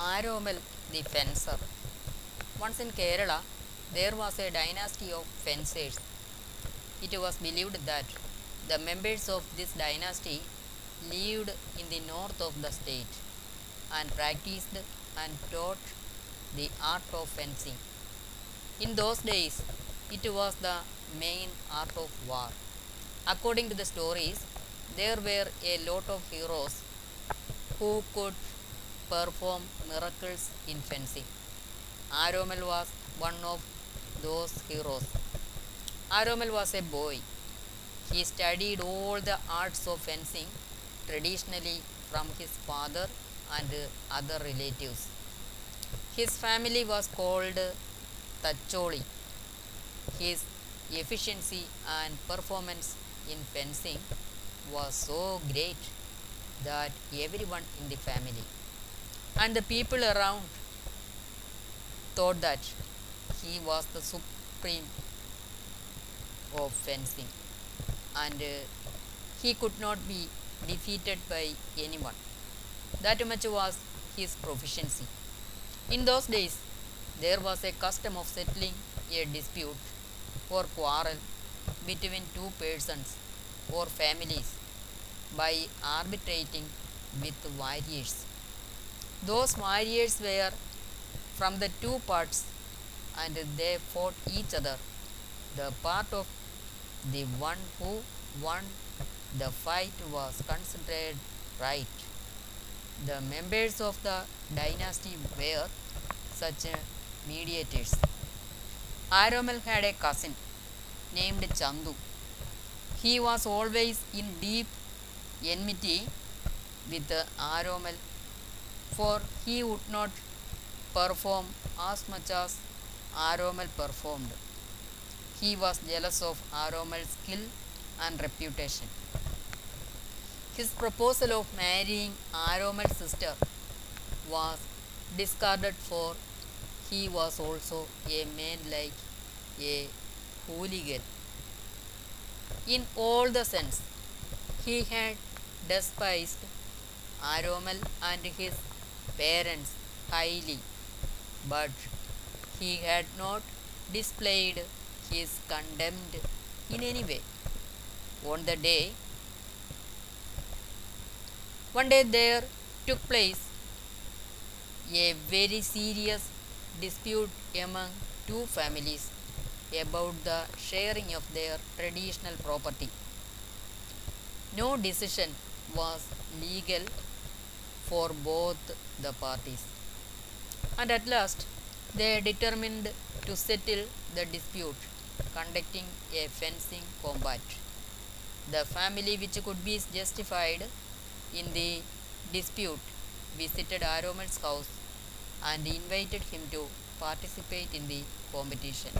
Aromal the Fencer. Once in Kerala, there was a dynasty of fencers. It was believed that the members of this dynasty lived in the north of the state and practiced and taught the art of fencing. In those days, it was the main art of war. According to the stories, there were a lot of heroes who could perform miracles in fencing. Aromal was one of those heroes. Aromal was a boy. He studied all the arts of fencing traditionally from his father and other relatives. His family was called Tacholi. His efficiency and performance in fencing was so great that everyone in the family and the people around thought that he was the supreme of fencing and uh, he could not be defeated by anyone. That much was his proficiency. In those days, there was a custom of settling a dispute or quarrel between two persons or families by arbitrating with warriors. Those warriors were from the two parts and they fought each other. The part of the one who won the fight was considered right. The members of the dynasty were such mediators. Aromal had a cousin named Chandu. He was always in deep enmity with Aromal for he would not perform as much as Aromal performed. He was jealous of Aromal's skill and reputation. His proposal of marrying Aromal's sister was discarded for he was also a man like a hooligan. In all the sense, he had despised Aromal and his parents highly, but he had not displayed his contempt in any way. On the day, one day there took place a very serious dispute among two families about the sharing of their traditional property. No decision was legal for both the parties. And at last, they determined to settle the dispute, conducting a fencing combat. The family which could be justified in the dispute visited Aromal's house and invited him to participate in the competition.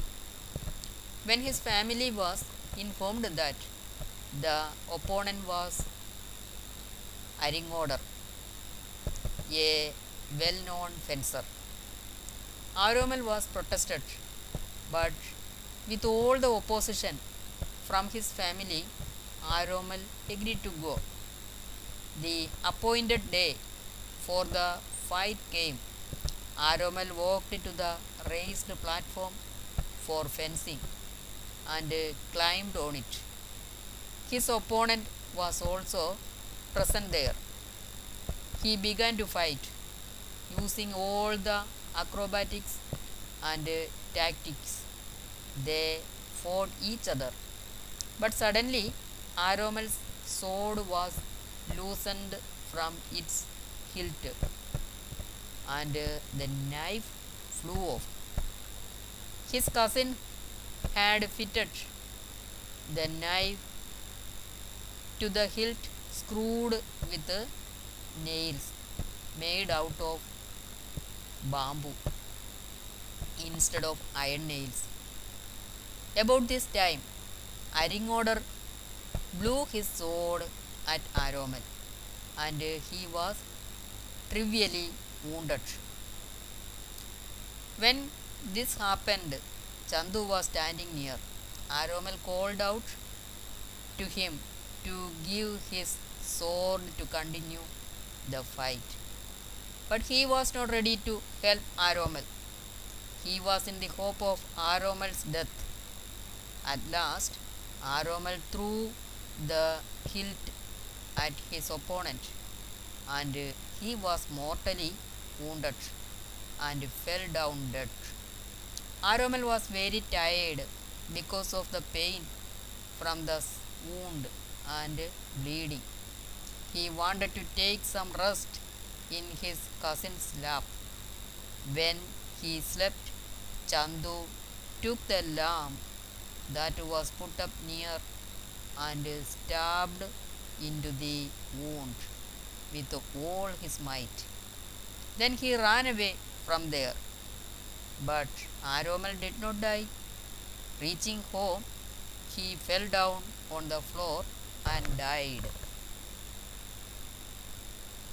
When his family was informed that the opponent was Aringodar, a well known fencer, Aromal was protested, but with all the opposition from his family, Aromal agreed to go. The appointed day for the fight came. Aromal walked to the raised platform for fencing and climbed on it. His opponent was also present there. He began to fight using all the acrobatics and uh, tactics. They fought each other. But suddenly, Aromal's sword was loosened from its hilt and uh, the knife flew off. His cousin had fitted the knife to the hilt screwed with uh, nails made out of bamboo instead of iron nails. About this time, Aringodar blew his sword at Aromal and he was trivially wounded. When this happened, Chandu was standing near. Aromal called out to him to give his sword to continue the fight. But he was not ready to help Aromal. He was in the hope of Aromal's death. At last, Aromal threw the hilt at his opponent, and he was mortally wounded and fell down dead. Aromal was very tired because of the pain from the wound and bleeding. He wanted to take some rest in his cousin's lap. When he slept, Chandu took the lamp that was put up near and stabbed into the wound with all his might. Then he ran away from there. But Aromal did not die. Reaching home, he fell down on the floor and died.